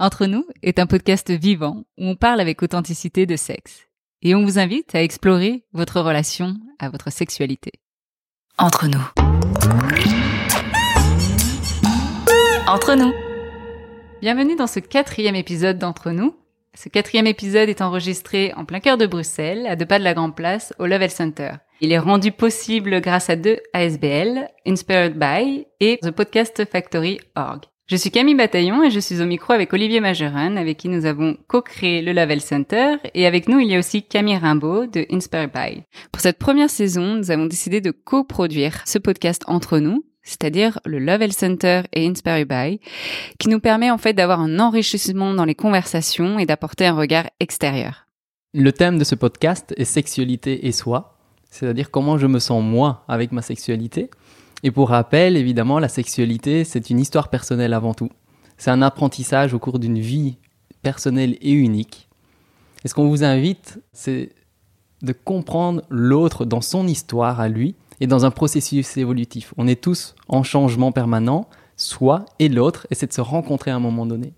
Entre nous est un podcast vivant où on parle avec authenticité de sexe. Et on vous invite à explorer votre relation à votre sexualité. Entre nous. Entre nous. Bienvenue dans ce quatrième épisode d'Entre nous. Ce quatrième épisode est enregistré en plein cœur de Bruxelles, à deux pas de la Grande Place, au Level Center. Il est rendu possible grâce à deux ASBL, Inspired by et The Podcast Factory Org. Je suis Camille Bataillon et je suis au micro avec Olivier Majeran, avec qui nous avons co-créé le Level Center. Et avec nous, il y a aussi Camille Rimbaud de Inspire By. Pour cette première saison, nous avons décidé de coproduire ce podcast entre nous, c'est-à-dire le Level Center et Inspire By, qui nous permet en fait d'avoir un enrichissement dans les conversations et d'apporter un regard extérieur. Le thème de ce podcast est sexualité et soi, c'est-à-dire comment je me sens moi avec ma sexualité et pour rappel, évidemment, la sexualité, c'est une histoire personnelle avant tout. C'est un apprentissage au cours d'une vie personnelle et unique. Et ce qu'on vous invite, c'est de comprendre l'autre dans son histoire à lui et dans un processus évolutif. On est tous en changement permanent, soi et l'autre, et c'est de se rencontrer à un moment donné.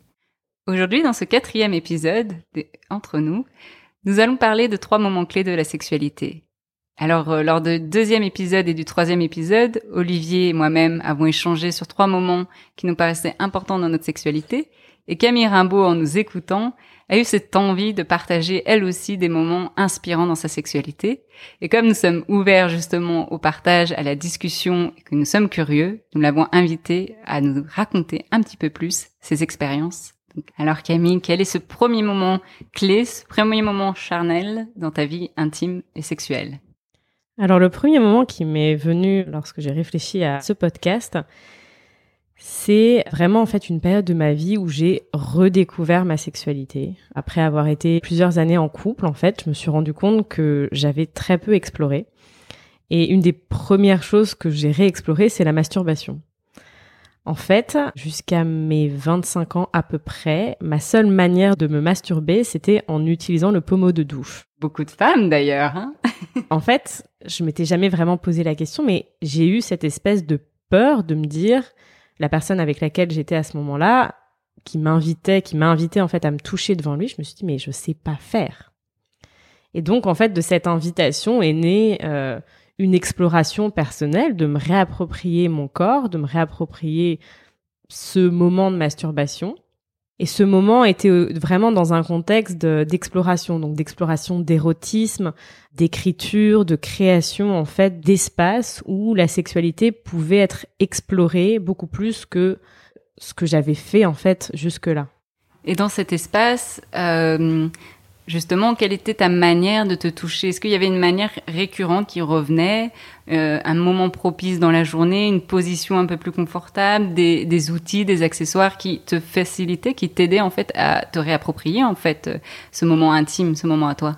Aujourd'hui, dans ce quatrième épisode, Entre nous, nous allons parler de trois moments clés de la sexualité. Alors, euh, lors du deuxième épisode et du troisième épisode, Olivier et moi-même avons échangé sur trois moments qui nous paraissaient importants dans notre sexualité, et Camille Rimbaud, en nous écoutant, a eu cette envie de partager elle aussi des moments inspirants dans sa sexualité. Et comme nous sommes ouverts justement au partage, à la discussion, et que nous sommes curieux, nous l'avons invité à nous raconter un petit peu plus ses expériences. alors Camille, quel est ce premier moment clé, ce premier moment charnel dans ta vie intime et sexuelle? Alors le premier moment qui m'est venu lorsque j'ai réfléchi à ce podcast, c'est vraiment en fait une période de ma vie où j'ai redécouvert ma sexualité. Après avoir été plusieurs années en couple, en fait, je me suis rendu compte que j'avais très peu exploré. Et une des premières choses que j'ai réexplorées, c'est la masturbation. En fait, jusqu'à mes 25 ans à peu près, ma seule manière de me masturber, c'était en utilisant le pommeau de douche. Beaucoup de femmes d'ailleurs. Hein en fait, je m'étais jamais vraiment posé la question, mais j'ai eu cette espèce de peur de me dire, la personne avec laquelle j'étais à ce moment-là, qui m'invitait, qui m'a invité en fait à me toucher devant lui, je me suis dit mais je sais pas faire. Et donc en fait de cette invitation est née euh, une exploration personnelle, de me réapproprier mon corps, de me réapproprier ce moment de masturbation. Et ce moment était euh, vraiment dans un contexte d'exploration, donc d'exploration d'érotisme, d'écriture, de création en fait d'espace où la sexualité pouvait être explorée beaucoup plus que ce que j'avais fait en fait jusque-là. Et dans cet espace, euh, Justement, quelle était ta manière de te toucher? Est-ce qu'il y avait une manière récurrente qui revenait, euh, un moment propice dans la journée, une position un peu plus confortable, des, des outils, des accessoires qui te facilitaient, qui t'aidaient en fait à te réapproprier en fait ce moment intime, ce moment à toi?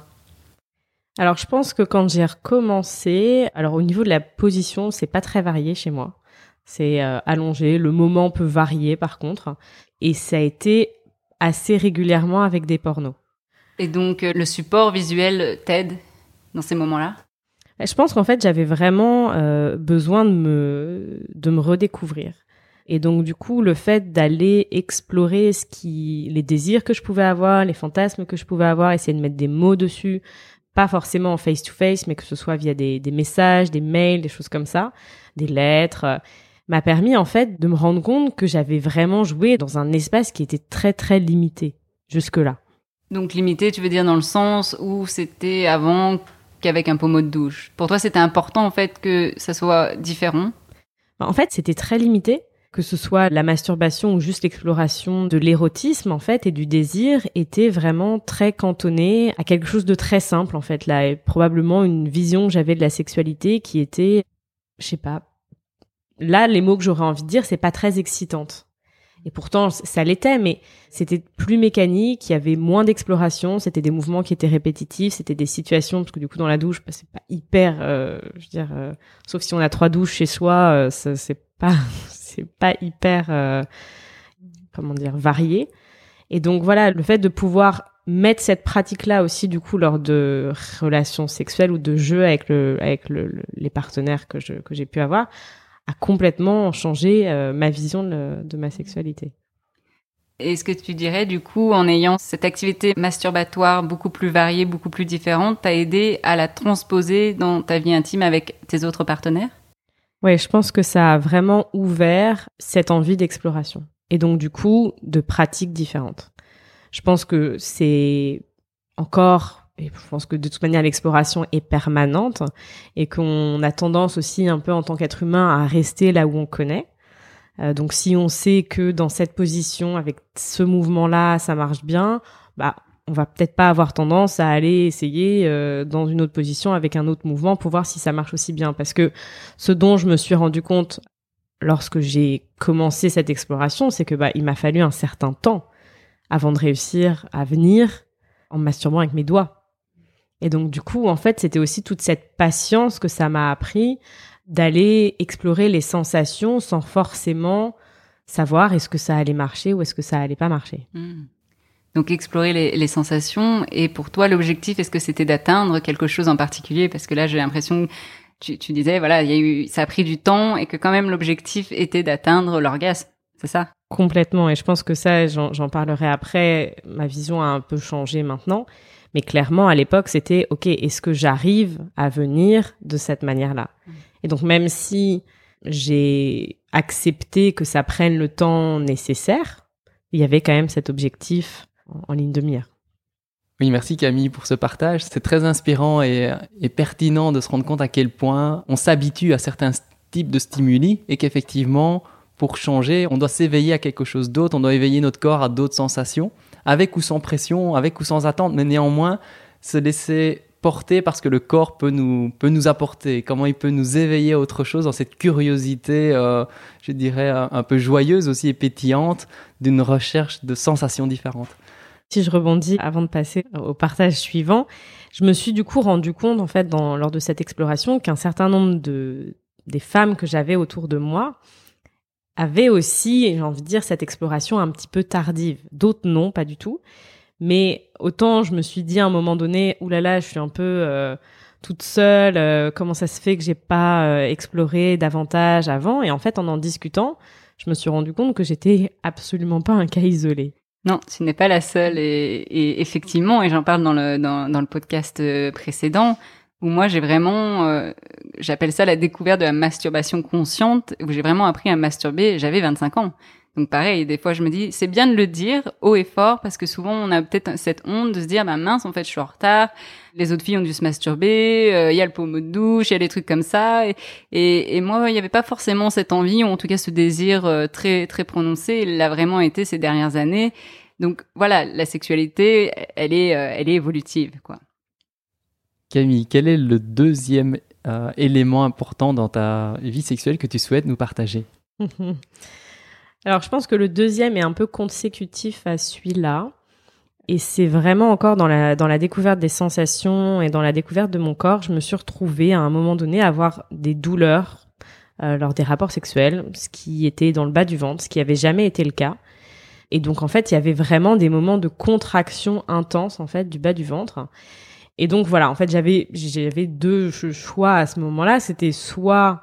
Alors, je pense que quand j'ai recommencé, alors au niveau de la position, c'est pas très varié chez moi. C'est euh, allongé. Le moment peut varier par contre, et ça a été assez régulièrement avec des pornos. Et donc, euh, le support visuel t'aide dans ces moments-là? Je pense qu'en fait, j'avais vraiment euh, besoin de me, de me redécouvrir. Et donc, du coup, le fait d'aller explorer ce qui, les désirs que je pouvais avoir, les fantasmes que je pouvais avoir, essayer de mettre des mots dessus, pas forcément en face-to-face, mais que ce soit via des, des, messages, des mails, des choses comme ça, des lettres, euh, m'a permis en fait de me rendre compte que j'avais vraiment joué dans un espace qui était très très limité jusque-là. Donc limité, tu veux dire dans le sens où c'était avant qu'avec un pommeau de douche. Pour toi, c'était important en fait que ça soit différent? Bah, En fait, c'était très limité, que ce soit la masturbation ou juste l'exploration de l'érotisme en fait et du désir était vraiment très cantonné à quelque chose de très simple en fait. Là, probablement une vision que j'avais de la sexualité qui était, je sais pas. Là, les mots que j'aurais envie de dire, c'est pas très excitante. Et pourtant, ça l'était, mais c'était plus mécanique, il y avait moins d'exploration, c'était des mouvements qui étaient répétitifs, c'était des situations, parce que du coup, dans la douche, bah, c'est pas hyper, euh, je veux dire, euh, sauf si on a trois douches chez soi, euh, c'est pas, c'est pas hyper, euh, comment dire, varié. Et donc voilà, le fait de pouvoir mettre cette pratique-là aussi, du coup, lors de relations sexuelles ou de jeux avec le, avec le, les partenaires que je, que j'ai pu avoir, a complètement changé euh, ma vision de, ma sexualité. Est-ce que tu dirais, du coup, en ayant cette activité masturbatoire beaucoup plus variée, beaucoup plus différente, t'as aidé à la transposer dans ta vie intime avec tes autres partenaires? Oui, je pense que ça a vraiment ouvert cette envie d'exploration. Et donc, du coup, de pratiques différentes. Je pense que c'est encore et je pense que de toute manière l'exploration est permanente et qu'on a tendance aussi un peu en tant qu'être humain à rester là où on connaît. Euh, donc si on sait que dans cette position, avec ce mouvement-là, ça marche bien, bah on va peut-être pas avoir tendance à aller essayer euh, dans une autre position avec un autre mouvement pour voir si ça marche aussi bien. Parce que ce dont je me suis rendu compte lorsque j'ai commencé cette exploration, c'est que bah il m'a fallu un certain temps avant de réussir à venir en masturbant avec mes doigts. Et donc du coup, en fait, c'était aussi toute cette patience que ça m'a appris d'aller explorer les sensations sans forcément savoir est-ce que ça allait marcher ou est-ce que ça allait pas marcher. Hmm. Donc explorer les, sensations. Et pour toi l'objectif est-ce que c'était d'atteindre quelque chose en particulier? Parce que là j'ai l'impression tu, tu disais voilà il y a eu ça a pris du temps et que quand même l'objectif était d'atteindre l'orgasme. C'est ça? Complètement. Et je pense que ça j'en parlerai après. Ma vision a un peu changé maintenant mais clairement à l'époque c'était ok est-ce que j'arrive à venir de cette manière là hmm. Et donc même si j'ai accepté que ça prenne le temps nécessaire, il y avait quand même cet objectif en, ligne de mire. Oui, merci Camille pour ce partage. C'est très inspirant et, pertinent de se rendre compte à quel point on s'habitue à certains types de stimuli et qu'effectivement, pour changer, on doit s'éveiller à quelque chose d'autre, on doit éveiller notre corps à d'autres sensations, avec ou sans pression, avec ou sans attente, mais néanmoins se laisser porter parce que le corps peut nous, peut nous apporter, comment il peut nous éveiller à autre chose dans cette curiosité, euh, je dirais, un peu joyeuse aussi et pétillante d'une recherche de sensations différentes. Si je rebondis avant de passer au partage suivant, je me suis du coup rendu compte, en fait, lors de cette exploration, qu'un certain nombre de, des femmes que j'avais autour de moi avaient aussi, j'ai envie de dire, cette exploration un petit peu tardive. D'autres non, pas du tout. Mais autant je me suis dit à un moment donné, oulala, je suis un peu euh, toute seule, euh, comment ça se fait que j'ai pas euh, exploré davantage avant? Et en fait, en en discutant, je me suis rendu compte que j'étais absolument pas un cas isolé. Non, tu n'es pas la seule et, effectivement, et j'en parle dans le dans le podcast précédent, où moi j'ai vraiment, j'appelle ça la découverte de la masturbation consciente, où j'ai vraiment appris à masturber. J'avais 25 ans. Donc pareil, des fois je me dis, c'est bien de le dire haut et fort parce que souvent on a peut-être cette honte de se dire, bah mince, en fait je suis en retard, les autres filles ont dû se masturber, euh, il y a le pommeau de douche, il y a des trucs comme ça. Et, et, moi, il n'y avait pas forcément cette envie, ou en tout cas ce désir euh, très très prononcé. Il l'a vraiment été ces dernières années. Donc voilà, la sexualité, elle est, euh, elle est évolutive, quoi. Camille, quel est le deuxième élément important dans ta vie sexuelle que tu souhaites nous partager? Alors, je pense que le deuxième est un peu consécutif à celui-là. Et c'est vraiment encore dans la, dans la découverte des sensations et dans la découverte de mon corps, je me suis retrouvée à un moment donné à avoir des douleurs euh, lors des rapports sexuels, ce qui était dans le bas du ventre, ce qui avait jamais été le cas. Et donc en fait, il y avait vraiment des moments de contraction intense en fait du bas du ventre. Et donc voilà, en fait, j'avais j'avais deux choix à ce moment-là, c'était soit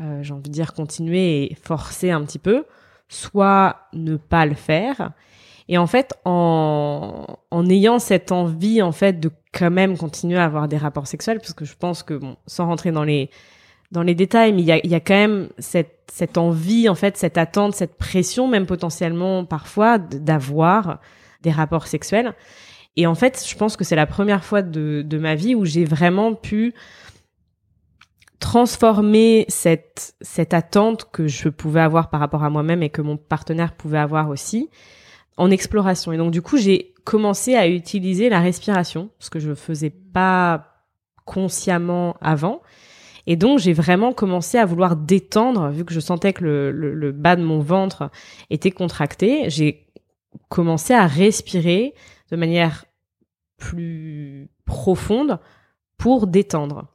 euh, j'ai envie de dire continuer et forcer un petit peu, soit ne pas le faire. Et en fait, en, en ayant cette envie en fait de quand même continuer à avoir des rapports sexuels, parce que je pense que bon, sans rentrer dans les dans les détails, mais il y a, y a quand même cette, cette envie, en fait, cette attente, cette pression, même potentiellement parfois, d'avoir des rapports sexuels. Et en fait, je pense que c'est la première fois de, ma vie où j'ai vraiment pu transformer cette, cette attente que je pouvais avoir par rapport à moi-même et que mon partenaire pouvait avoir aussi en exploration. Et donc, du coup, j'ai commencé à utiliser la respiration, ce que je faisais pas consciemment avant. Et donc, j'ai vraiment commencé à vouloir détendre, vu que je sentais que le, le bas de mon ventre était contracté. J'ai commencé à respirer de manière plus profonde pour détendre.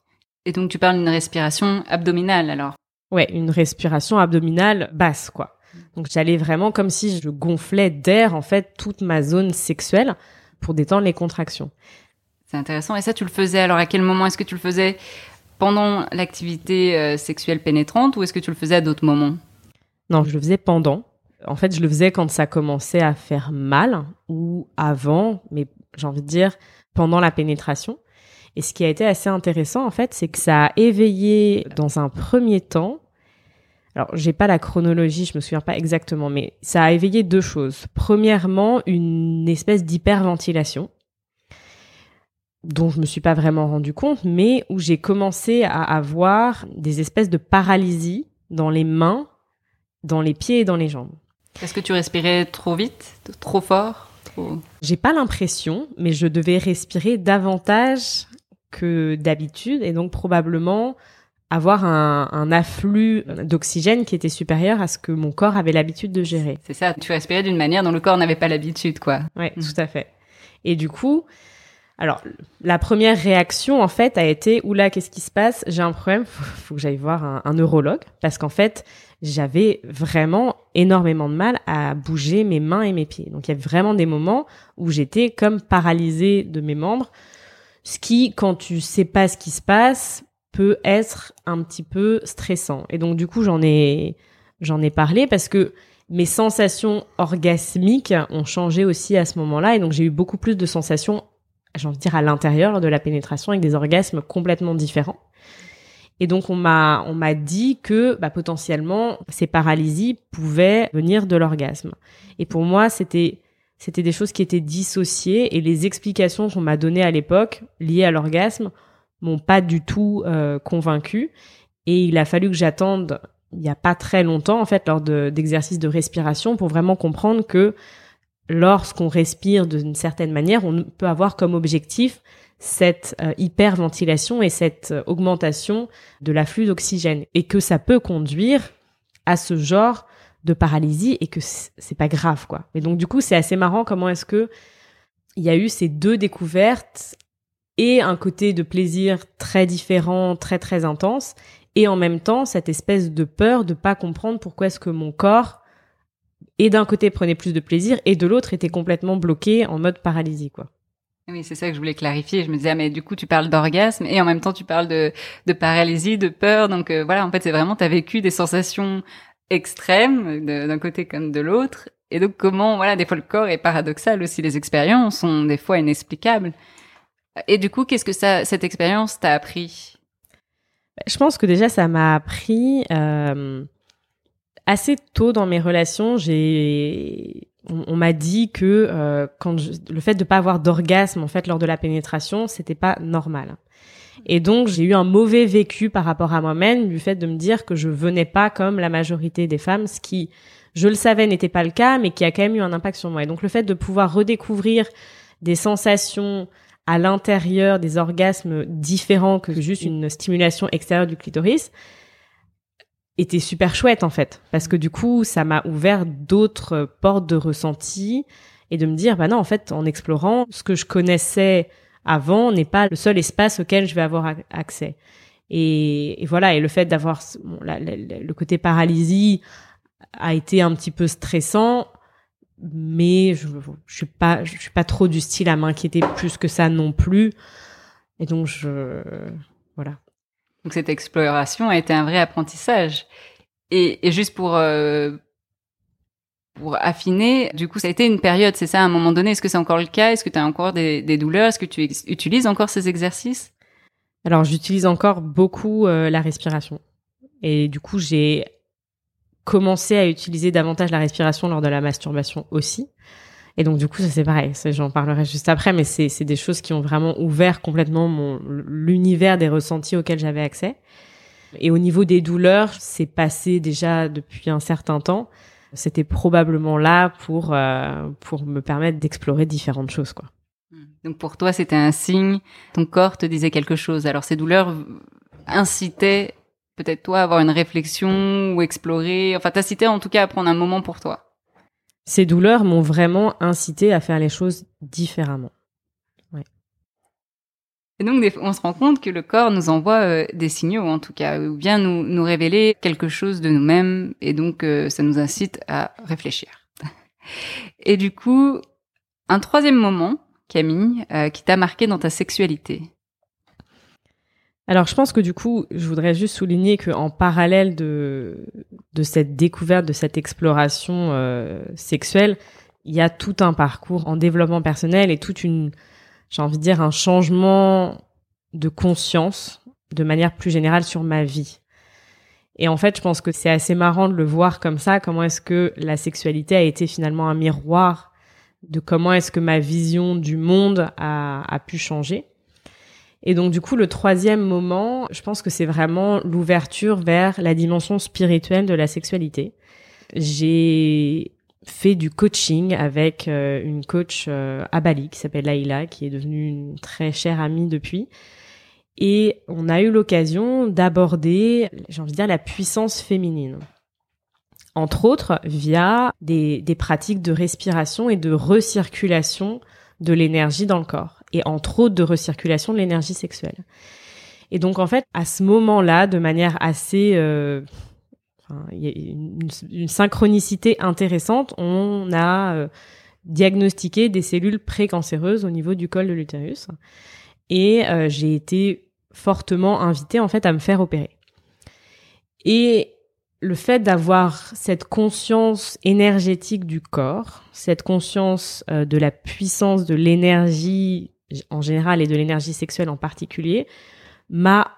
Et donc tu parles d'une respiration abdominale alors? Ouais, une respiration abdominale basse quoi. Donc j'allais vraiment comme si je gonflais d'air en fait toute ma zone sexuelle pour détendre les contractions. C'est intéressant. Et ça, tu le faisais alors à quel moment? Est-ce que tu le faisais pendant l'activité euh, sexuelle pénétrante ou est-ce que tu le faisais à d'autres moments? Non, je le faisais pendant. En fait, je le faisais quand ça commençait à faire mal ou avant, mais j'ai envie de dire pendant la pénétration. Et ce qui a été assez intéressant, en fait, c'est que ça a éveillé dans un premier temps. Alors, j'ai pas la chronologie, je me souviens pas exactement, mais ça a éveillé deux choses. Premièrement, une espèce d'hyperventilation dont je me suis pas vraiment rendu compte, mais où j'ai commencé à avoir des espèces de paralysie dans les mains, dans les pieds et dans les jambes. Est-ce que tu respirais trop vite, trop fort trop... J'ai pas l'impression, mais je devais respirer davantage que d'habitude et donc probablement avoir un, un afflux d'oxygène qui était supérieur à ce que mon corps avait l'habitude de gérer. C'est ça, tu respirais d'une manière dont le corps n'avait pas l'habitude, quoi. Oui, mmh. tout à fait. Et du coup, alors, la première réaction, en fait, a été, oula, qu'est-ce qui se passe? J'ai un problème, faut, faut que j'aille voir un, un, neurologue, parce qu'en fait, j'avais vraiment énormément de mal à bouger mes mains et mes pieds. Donc, il y a vraiment des moments où j'étais comme paralysée de mes membres, ce qui, quand tu sais pas ce qui se passe, peut être un petit peu stressant. Et donc, du coup, j'en ai, j'en ai parlé parce que mes sensations orgasmiques ont changé aussi à ce moment-là. Et donc, j'ai eu beaucoup plus de sensations j'ai envie de dire, à l'intérieur de la pénétration avec des orgasmes complètement différents. Et donc on m'a on dit que bah, potentiellement ces paralysies pouvaient venir de l'orgasme. Et pour moi c'était c'était des choses qui étaient dissociées et les explications qu'on m'a données à l'époque liées à l'orgasme m'ont pas du tout euh, convaincu. Et il a fallu que j'attende il y a pas très longtemps en fait lors d'exercices de respiration pour vraiment comprendre que lorsqu'on respire d'une certaine manière, on peut avoir comme objectif cette euh, hyperventilation et cette euh, augmentation de l'afflux d'oxygène et que ça peut conduire à ce genre de paralysie et que c'est pas grave quoi. Et donc du coup, c'est assez marrant comment est-ce que il y a eu ces deux découvertes et un côté de plaisir très différent, très très intense et en même temps cette espèce de peur de pas comprendre pourquoi est-ce que mon corps et d'un côté prenait plus de plaisir et de l'autre était complètement bloqué en mode paralysie quoi. Oui, c'est ça que je voulais clarifier. Je me disais, ah, mais du coup, tu parles d'orgasme et en même temps, tu parles de, de paralysie, de peur. Donc euh, voilà, en fait, c'est vraiment, tu as vécu des sensations extrêmes d'un côté comme de l'autre. Et donc, comment, voilà, des fois, le corps est paradoxal aussi. Les expériences sont des fois inexplicables. Et du coup, qu'est-ce que ça, cette expérience t'a appris? Je pense que déjà, ça m'a appris... Euh assez tôt dans mes relations, j'ai on, m'a dit que euh, quand le fait de pas avoir d'orgasme en fait lors de la pénétration, c'était pas normal. Et donc j'ai eu un mauvais vécu par rapport à moi-même du fait de me dire que je venais pas comme la majorité des femmes, ce qui je le savais n'était pas le cas, mais qui a quand même eu un impact sur moi. Et donc le fait de pouvoir redécouvrir des sensations à l'intérieur des orgasmes différents que juste une stimulation extérieure du clitoris, était super chouette en fait. Parce que du coup ça m'a ouvert d'autres portes de ressenti et de me dire bah non en fait en explorant ce que je connaissais avant n'est pas le seul espace auquel je vais avoir accès. Et, voilà et le fait d'avoir le côté paralysie a été un petit peu stressant mais je, je suis pas je suis pas trop du style à m'inquiéter plus que ça non plus. Et donc je voilà donc cette exploration a été un vrai apprentissage. Et, juste pour euh, pour affiner, du coup, ça a été une période, c'est ça, à un moment donné. Est-ce que c'est encore le cas? Est-ce que tu as encore des, des douleurs? Est-ce que tu utilises encore ces exercices? Alors, j'utilise encore beaucoup euh, la respiration. Et du coup, j'ai commencé à utiliser davantage la respiration lors de la masturbation aussi. Et donc du coup, ça c'est pareil, j'en parlerai juste après, mais c'est des choses qui ont vraiment ouvert complètement mon l'univers des ressentis auxquels j'avais accès. Et au niveau des douleurs, c'est passé déjà depuis un certain temps. C'était probablement là pour euh, pour me permettre d'explorer différentes choses, quoi. Hmm. Donc pour toi, c'était un signe. Ton corps te disait quelque chose. Alors ces douleurs incitaient peut-être toi à avoir une réflexion ou explorer. Enfin, t'incitaient en tout cas à prendre un moment pour toi. Ces douleurs m'ont vraiment incité à faire les choses différemment. Et donc, on se rend compte que le corps nous envoie euh, des signaux, en tout cas, ou bien nous, révéler quelque chose de nous-mêmes, et donc euh, ça nous incite à réfléchir. Et du coup, un troisième moment, Camille, euh, qui t'a marqué dans ta sexualité alors, je pense que du coup, je voudrais juste souligner qu'en parallèle de, de cette découverte, de cette exploration euh, sexuelle, il y a tout un parcours en développement personnel et toute une, j'ai envie de dire, un changement de conscience de manière plus générale sur ma vie. Et en fait, je pense que c'est assez marrant de le voir comme ça, comment est-ce que la sexualité a été finalement un miroir de comment est-ce que ma vision du monde a, a pu changer. Et donc du coup, le troisième moment, je pense que c'est vraiment l'ouverture vers la dimension spirituelle de la sexualité. J'ai fait du coaching avec euh, une coach euh, à Bali qui s'appelle Laila, qui est devenue une très chère amie depuis. Et on a eu l'occasion d'aborder, j'ai envie de dire, la puissance féminine. Entre autres, via des, des pratiques de respiration et de recirculation de l'énergie dans le corps et entre autres de recirculation de l'énergie sexuelle. Et donc en fait, à ce moment-là, de manière assez, euh, il y a une, synchronicité intéressante, on a euh, diagnostiqué des cellules précancéreuses au niveau du col de l'utérus, et euh, j'ai été fortement invitée en fait à me faire opérer. Et le fait d'avoir cette conscience énergétique du corps, cette conscience de la puissance de l'énergie en général et de l'énergie sexuelle en particulier, m'a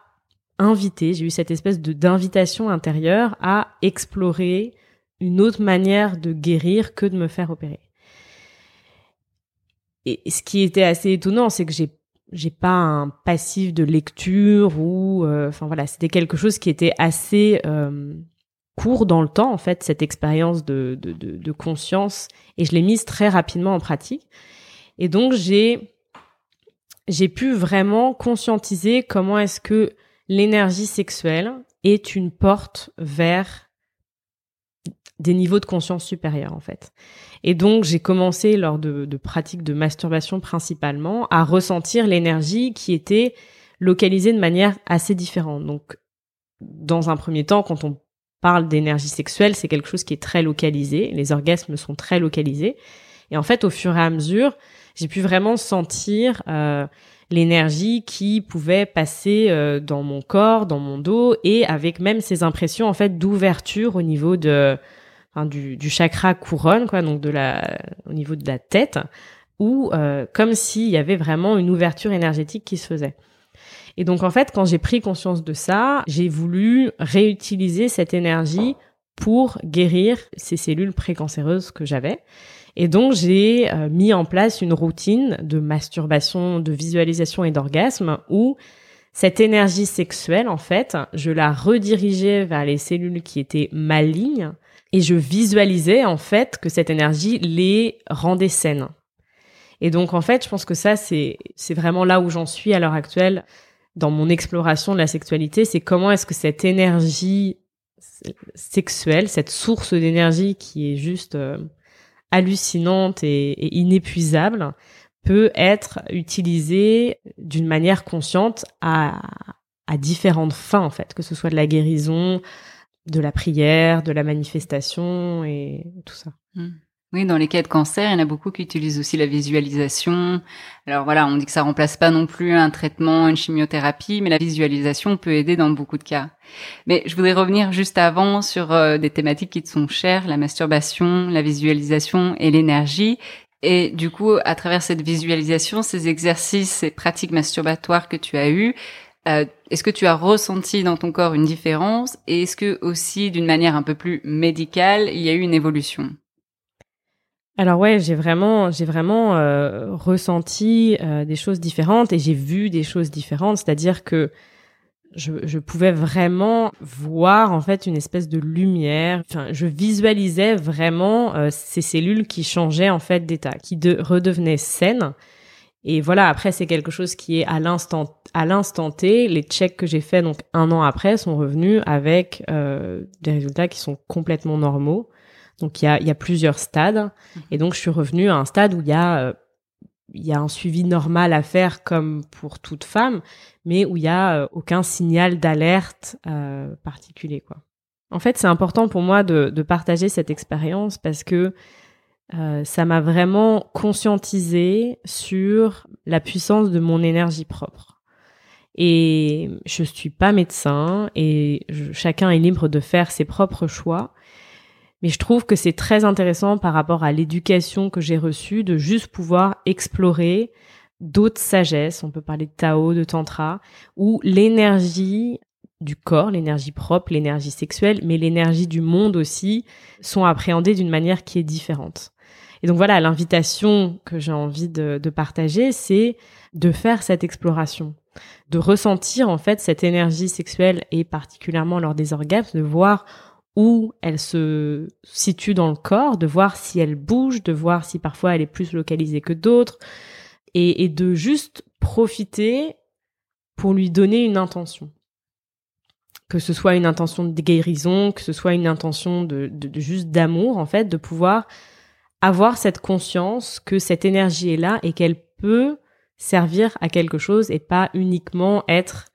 invité, j'ai eu cette espèce de d'invitation intérieure à explorer une autre manière de guérir que de me faire opérer. Et ce qui était assez étonnant, c'est que j'ai j'ai pas un passif de lecture ou euh, enfin voilà, c'était quelque chose qui était assez euh, court dans le temps en fait cette expérience de, de, de, de conscience et je l'ai mise très rapidement en pratique. Et donc j'ai j'ai pu vraiment conscientiser comment est-ce que l'énergie sexuelle est une porte vers des niveaux de conscience supérieurs en fait. Et donc j'ai commencé lors de, de, pratiques de masturbation principalement à ressentir l'énergie qui était localisée de manière assez différente. Donc dans un premier temps, quand on parle d'énergie sexuelle, c'est quelque chose qui est très localisé. Les orgasmes sont très localisés. Et en fait, au fur et à mesure, j'ai pu vraiment sentir euh, l'énergie qui pouvait passer euh, dans mon corps, dans mon dos, et avec même ces impressions en fait d'ouverture au niveau de du, chakra couronne, quoi, donc de la au niveau de la tête, ou euh, comme s'il y avait vraiment une ouverture énergétique qui se faisait. Et donc en fait, quand j'ai pris conscience de ça, j'ai voulu réutiliser cette énergie pour guérir ces cellules précancéreuses que j'avais. Et donc j'ai euh, mis en place une routine de masturbation, de visualisation et d'orgasme où cette énergie sexuelle, en fait, je la redirigeais vers les cellules qui étaient malignes et je visualisais en fait que cette énergie les rendait saines. Et donc en fait, je pense que ça c'est c'est vraiment là où j'en suis à l'heure actuelle dans mon exploration de la sexualité, c'est comment est-ce que cette énergie sexuelle, cette source d'énergie qui est juste euh, hallucinante et, inépuisable peut être utilisée d'une manière consciente à, à différentes fins en fait, que ce soit de la guérison, de la prière, de la manifestation et tout ça. Mmh. Oui, dans les cas de cancer, il y en a beaucoup qui utilisent aussi la visualisation. Alors voilà, on dit que ça remplace pas non plus un traitement, une chimiothérapie, mais la visualisation peut aider dans beaucoup de cas. Mais je voudrais revenir juste avant sur euh, des thématiques qui te sont chères, la masturbation, la visualisation et l'énergie. Et du coup, à travers cette visualisation, ces exercices, ces pratiques masturbatoires que tu as eues, euh, est-ce que tu as ressenti dans ton corps une différence? Et est-ce que aussi, d'une manière un peu plus médicale, il y a eu une évolution? Alors ouais, j'ai vraiment, j'ai vraiment euh, ressenti euh, des choses différentes et j'ai vu des choses différentes. C'est-à-dire que je, je, pouvais vraiment voir en fait une espèce de lumière. Enfin, je visualisais vraiment euh, ces cellules qui changeaient en fait d'état, qui de, redevenaient saines. Et voilà, après c'est quelque chose qui est à l'instant à l'instant T. Les checks que j'ai faits donc un an après sont revenus avec des résultats qui sont complètement normaux. Donc il y a, y a, plusieurs stades. Mhm. Et donc je suis revenue à un stade où il y a euh, il y a un suivi normal à faire comme pour toute femme, mais où il y a euh, aucun signal d'alerte euh, particulier quoi. En fait, c'est important pour moi de, de partager cette expérience parce que euh, ça m'a vraiment conscientisé sur la puissance de mon énergie propre. Et je suis pas médecin et chacun est libre de faire ses propres choix. Mais je trouve que c'est très intéressant par rapport à l'éducation que j'ai reçue de juste pouvoir explorer d'autres sagesses. On peut parler de Tao, de Tantra, où l'énergie du corps, l'énergie propre, l'énergie sexuelle, mais l'énergie du monde aussi, sont appréhendées d'une manière qui est différente. Et donc voilà, l'invitation que j'ai envie de, partager, c'est de faire cette exploration, de ressentir en fait cette énergie sexuelle et particulièrement lors des orgasmes, de voir où elle se situe dans le corps, de voir si elle bouge, de voir si parfois elle est plus localisée que d'autres, et, de juste profiter pour lui donner une intention. Que ce soit une intention de guérison, que ce soit une intention de, juste d'amour, en fait, de pouvoir avoir cette conscience que cette énergie est là et qu'elle peut servir à quelque chose et pas uniquement être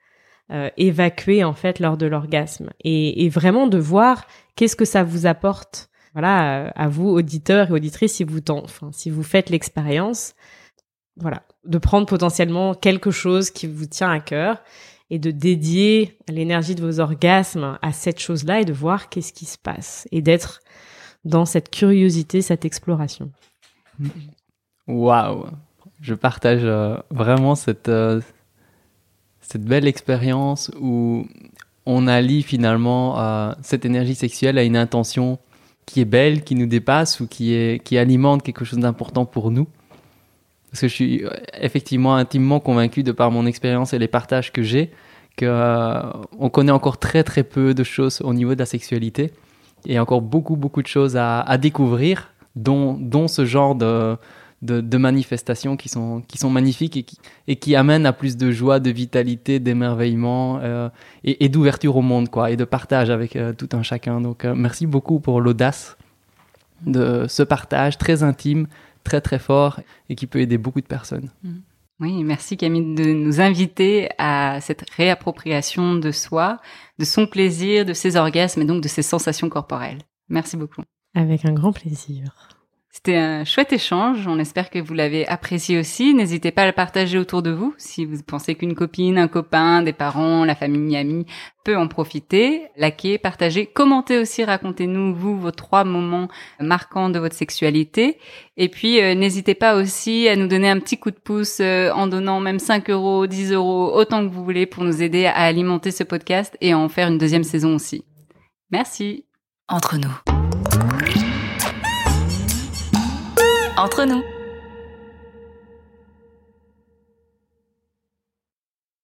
euh, évacué en fait lors de l'orgasme. Et, vraiment de voir qu'est-ce que ça vous apporte. Voilà à vous auditeurs et auditrices si vous enfin si vous faites l'expérience voilà de prendre potentiellement quelque chose qui vous tient à cœur et de dédier l'énergie de vos orgasmes à cette chose-là et de voir qu'est-ce qui se passe et d'être dans cette curiosité, cette exploration. Waouh, je partage euh, vraiment cette euh, cette belle expérience où on allie finalement euh, cette énergie sexuelle à une intention qui est belle, qui nous dépasse ou qui, alimente quelque chose d'important pour nous. Parce que je suis euh, effectivement intimement convaincu de par mon expérience et les partages que j'ai qu'on euh, connaît encore très très peu de choses au niveau de la sexualité et encore beaucoup beaucoup de choses à, découvrir, dont ce genre de, de, manifestations qui sont, qui sont magnifiques et qui, et qui amènent à plus de joie, de vitalité, d'émerveillement euh, et, d'ouverture au monde, quoi, et de partage avec euh, tout un chacun. Donc, euh, merci beaucoup pour l'audace de ce partage très intime, très très fort et qui peut aider beaucoup de personnes. Mm. Oui, merci Camille de nous inviter à cette réappropriation de soi, de son plaisir, de ses orgasmes et donc de ses sensations corporelles. Merci beaucoup. Avec un grand plaisir. C'était un chouette échange. On espère que vous l'avez apprécié aussi. N'hésitez pas à le partager autour de vous. Si vous pensez qu'une copine, un copain, des parents, la famille, amis peut en profiter, likez, partagez, commentez aussi, racontez-nous, vous, vos trois moments marquants de votre sexualité. Et puis, euh, n'hésitez pas aussi à nous donner un petit coup de pouce euh, en donnant même 5 euros, 10 euros, autant que vous voulez pour nous aider à alimenter ce podcast et en faire une deuxième saison aussi. Merci. Entre nous. Entre nous.